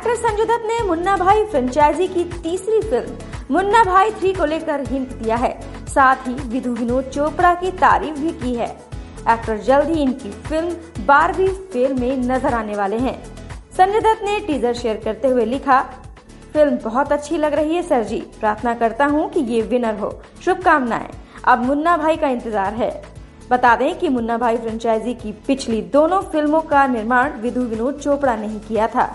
Actor Sanjay Dutt ने मुन्ना भाई franchise की तीसरी फ़िल्म मुन्ना भाई थ्री को लेकर हिंट दिया है। साथ ही विधु विनोद चोपड़ा की तारीफ़ भी की है। एक्टर जल्द ही इनकी फ़िल्म बारहवीं फेल में नज़र आने वाले हैं। संजय दत्त ने टीजर शेयर करते हुए लिखा, फ़िल्म बहुत अच्छी लग रही है, सर जी। प्रार्थना करता हूँ कि ये विनर हो। शुभकामनाएँ। अब मुन्ना भाई का इंतज़ार है। बता दें कि मुन्ना भाई फ्रेंचाइजी की पिछली दोनों फ़िल्मों का निर्माण विधु विनोद चोपड़ा ने ही किया था।